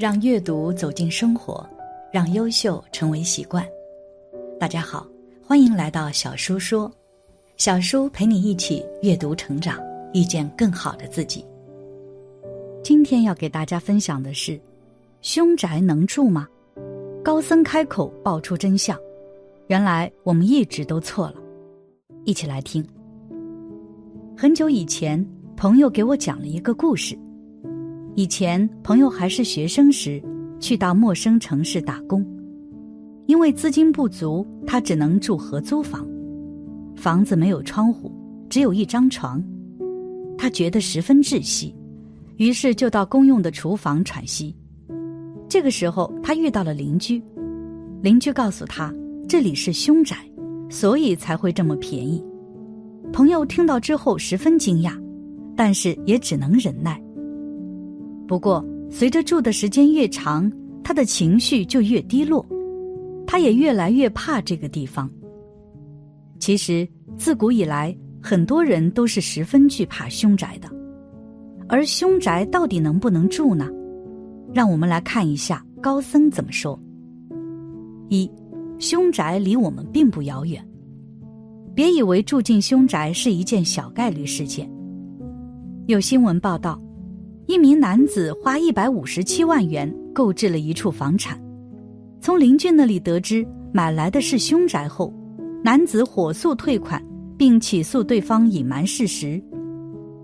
让阅读走进生活，让优秀成为习惯。大家好，欢迎来到小叔说，小叔陪你一起阅读成长，遇见更好的自己。今天要给大家分享的是：凶宅能住吗？高僧开口爆出真相，原来我们一直都错了。一起来听。很久以前，朋友给我讲了一个故事。以前朋友还是学生时，去到陌生城市打工，因为资金不足，他只能住合租房，房子没有窗户，只有一张床，他觉得十分窒息，于是就到公用的厨房喘息。这个时候，他遇到了邻居，邻居告诉他这里是凶宅，所以才会这么便宜。朋友听到之后十分惊讶，但是也只能忍耐。不过，随着住的时间越长，他的情绪就越低落，他也越来越怕这个地方。其实，自古以来，很多人都是十分惧怕凶宅的。而凶宅到底能不能住呢？让我们来看一下高僧怎么说。一，凶宅离我们并不遥远，别以为住进凶宅是一件小概率事件。有新闻报道。一名男子花一百五十七万元购置了一处房产，从邻居那里得知买来的是凶宅后，男子火速退款，并起诉对方隐瞒事实。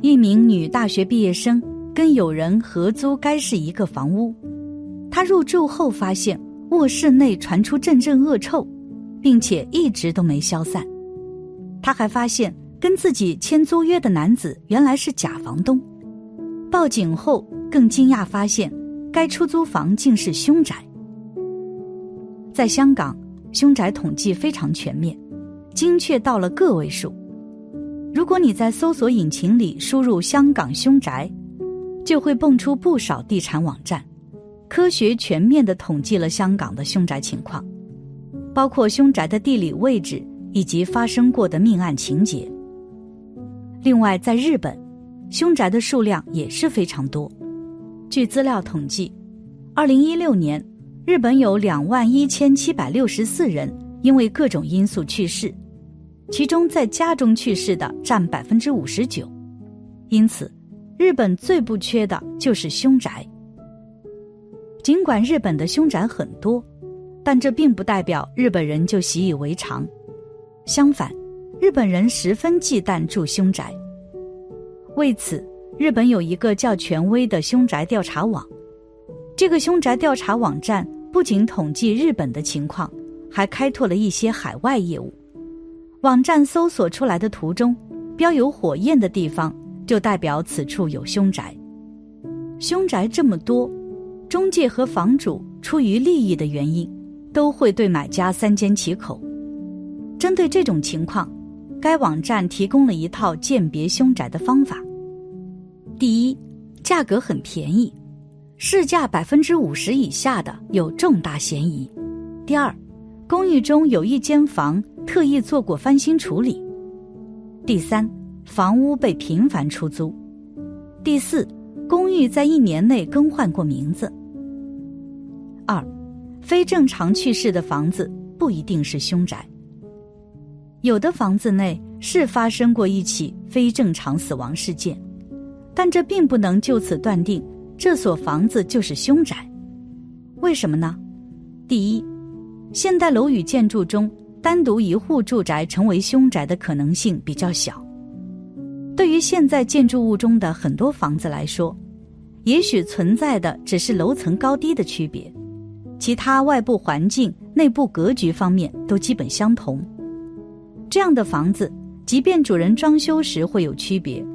一名女大学毕业生跟友人合租该是一个房屋，她入住后发现卧室内传出阵阵恶臭，并且一直都没消散。她还发现跟自己签租约的男子原来是假房东。报警后，更惊讶发现，该出租房竟是凶宅。在香港，凶宅统计非常全面，精确到了个位数。如果你在搜索引擎里输入“香港凶宅”，就会蹦出不少地产网站，科学全面的统计了香港的凶宅情况，包括凶宅的地理位置以及发生过的命案情节。另外，在日本。凶宅的数量也是非常多。据资料统计，二零一六年，日本有两万一千七百六十四人因为各种因素去世，其中在家中去世的占百分之五十九。因此，日本最不缺的就是凶宅。尽管日本的凶宅很多，但这并不代表日本人就习以为常。相反，日本人十分忌惮住凶宅。为此，日本有一个较权威的凶宅调查网。这个凶宅调查网站不仅统计日本的情况，还开拓了一些海外业务。网站搜索出来的图中标有火焰的地方，就代表此处有凶宅。凶宅这么多，中介和房主出于利益的原因，都会对买家三缄其口。针对这种情况，该网站提供了一套鉴别凶宅的方法。第一，价格很便宜，市价百分之五十以下的有重大嫌疑。第二，公寓中有一间房特意做过翻新处理。第三，房屋被频繁出租。第四，公寓在一年内更换过名字。二，非正常去世的房子不一定是凶宅，有的房子内是发生过一起非正常死亡事件。但这并不能就此断定这所房子就是凶宅，为什么呢？第一，现代楼宇建筑中单独一户住宅成为凶宅的可能性比较小。对于现在建筑物中的很多房子来说，也许存在的只是楼层高低的区别，其他外部环境、内部格局方面都基本相同。这样的房子，即便主人装修时会有区别。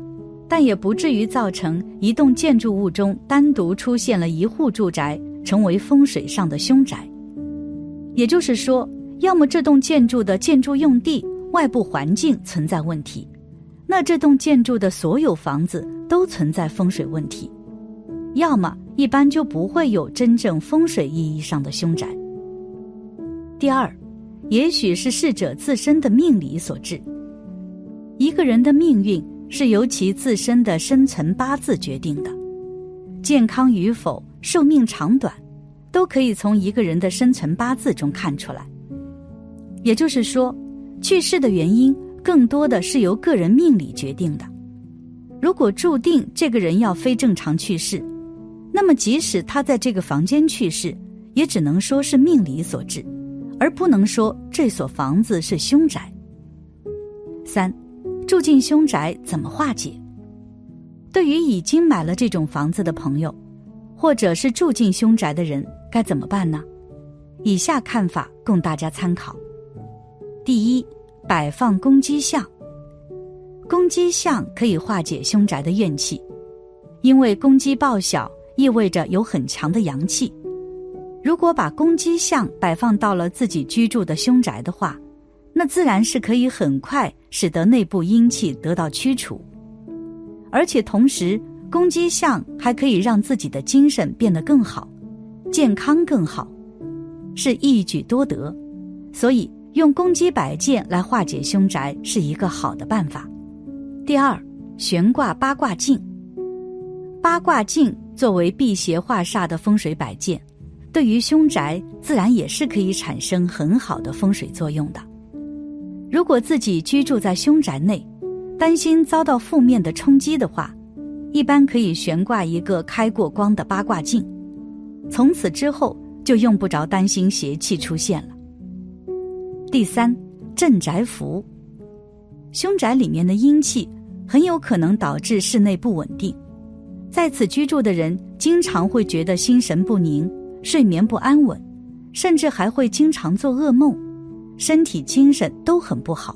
但也不至于造成一栋建筑物中单独出现了一户住宅，成为风水上的凶宅。也就是说，要么这栋建筑的建筑用地、外部环境存在问题，那这栋建筑的所有房子都存在风水问题；要么一般就不会有真正风水意义上的凶宅。第二，也许是逝者自身的命理所致，一个人的命运。是由其自身的生辰八字决定的，健康与否、寿命长短，都可以从一个人的生辰八字中看出来。也就是说，去世的原因更多的是由个人命理决定的。如果注定这个人要非正常去世，那么即使他在这个房间去世，也只能说是命理所致，而不能说这所房子是凶宅。三，住进凶宅怎么化解？对于已经买了这种房子的朋友，或者是住进凶宅的人，该怎么办呢？以下看法供大家参考。第一，摆放公鸡像。公鸡像可以化解凶宅的怨气，因为公鸡报晓意味着有很强的阳气。如果把公鸡像摆放到了自己居住的凶宅的话，那自然是可以很快使得内部阴气得到驱除，而且同时，公鸡像还可以让自己的精神变得更好，健康更好，是一举多得。所以。用公鸡摆件来化解凶宅是一个好的办法。第二，悬挂八卦镜。八卦镜作为辟邪化煞的风水摆件，对于凶宅自然也是可以产生很好的风水作用的。如果自己居住在凶宅内，担心遭到负面的冲击的话，一般可以悬挂一个开过光的八卦镜，从此之后就用不着担心邪气出现了。第三，镇宅符。凶宅里面的阴气很有可能导致室内不稳定，在此居住的人经常会觉得心神不宁、睡眠不安稳，甚至还会经常做噩梦，身体精神都很不好。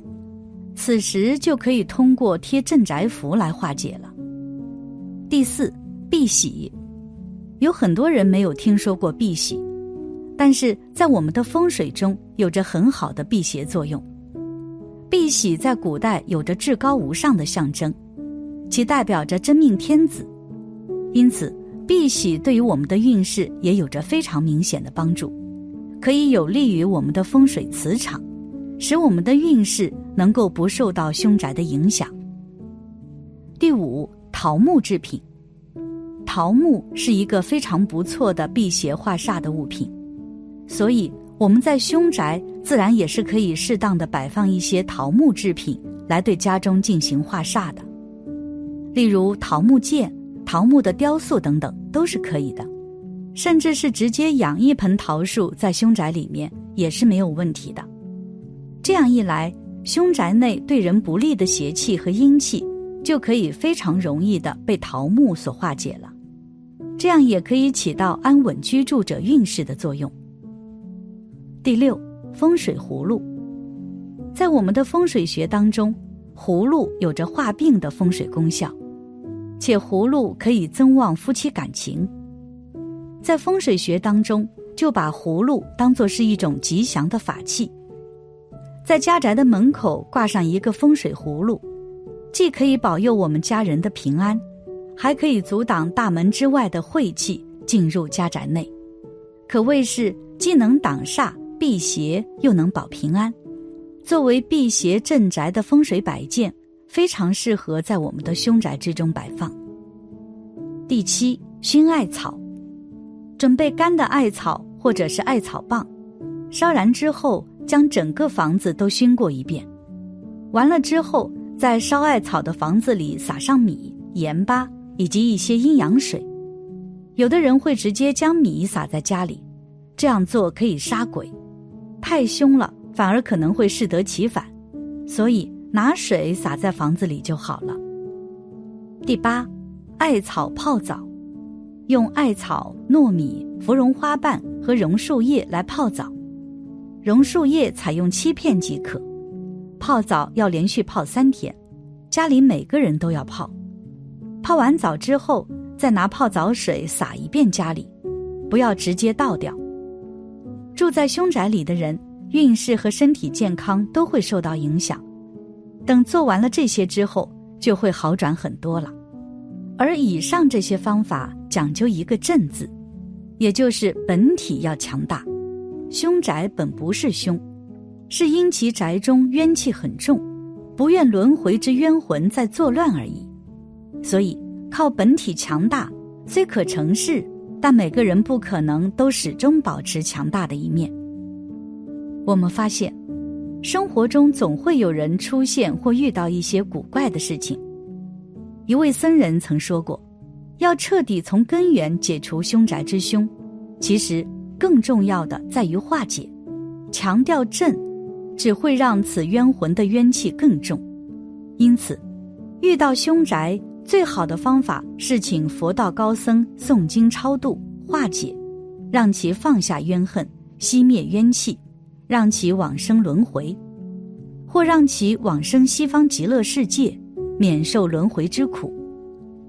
此时就可以通过贴镇宅符来化解了。第四，避喜。有很多人没有听说过避喜。但是在我们的风水中有着很好的辟邪作用。碧玺在古代有着至高无上的象征，其代表着真命天子，因此碧玺对于我们的运势也有着非常明显的帮助，可以有利于我们的风水磁场，使我们的运势能够不受到凶宅的影响。第五，桃木制品，桃木是一个非常不错的辟邪化煞的物品。所以我们在凶宅自然也是可以适当的摆放一些桃木制品来对家中进行化煞的，例如桃木剑、桃木的雕塑等等都是可以的，甚至是直接养一盆桃树在凶宅里面也是没有问题的。这样一来，凶宅内对人不利的邪气和阴气就可以非常容易的被桃木所化解了，这样也可以起到安稳居住者运势的作用。第六，风水葫芦，在我们的风水学当中，葫芦有着化病的风水功效，且葫芦可以增旺夫妻感情。在风水学当中，就把葫芦当作是一种吉祥的法器，在家宅的门口挂上一个风水葫芦，既可以保佑我们家人的平安，还可以阻挡大门之外的晦气进入家宅内，可谓是既能挡煞。辟邪又能保平安，作为辟邪镇宅的风水摆件，非常适合在我们的凶宅之中摆放。第七，熏艾草，准备干的艾草或者是艾草棒，烧燃之后，将整个房子都熏过一遍。完了之后，在烧艾草的房子里撒上米、盐巴以及一些阴阳水。有的人会直接将米撒在家里，这样做可以杀鬼。太凶了，反而可能会适得其反，所以拿水撒在房子里就好了。第八，艾草泡澡，用艾草、糯米、芙蓉花瓣和榕树叶来泡澡，榕树叶采用七片即可。泡澡要连续泡三天，家里每个人都要泡。泡完澡之后，再拿泡澡水洒一遍家里，不要直接倒掉。住在凶宅里的人，运势和身体健康都会受到影响。等做完了这些之后，就会好转很多了。而以上这些方法讲究一个“正”字，也就是本体要强大。凶宅本不是凶，是因其宅中冤气很重，不愿轮回之冤魂在作乱而已。所以靠本体强大，虽可成事，但每个人不可能都始终保持强大的一面。我们发现，生活中总会有人出现或遇到一些古怪的事情。一位僧人曾说过：“要彻底从根源解除凶宅之凶，其实更重要的在于化解。强调镇，只会让此冤魂的冤气更重。因此，遇到凶宅，最好的方法是请佛道高僧诵经超度化解，让其放下冤恨，熄灭冤气，让其往生轮回，或让其往生西方极乐世界。”免受轮回之苦，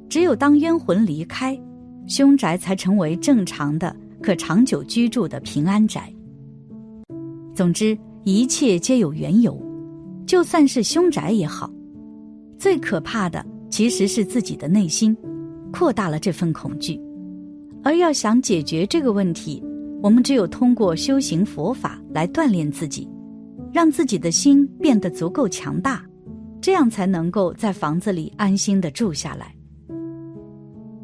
只有当冤魂离开，凶宅才成为正常的、可长久居住的平安宅。总之，一切皆有缘由，就算是凶宅也好。最可怕的其实是自己的内心扩大了这份恐惧，而要想解决这个问题，我们只有通过修行佛法来锻炼自己，让自己的心变得足够强大。这样才能够在房子里安心的住下来。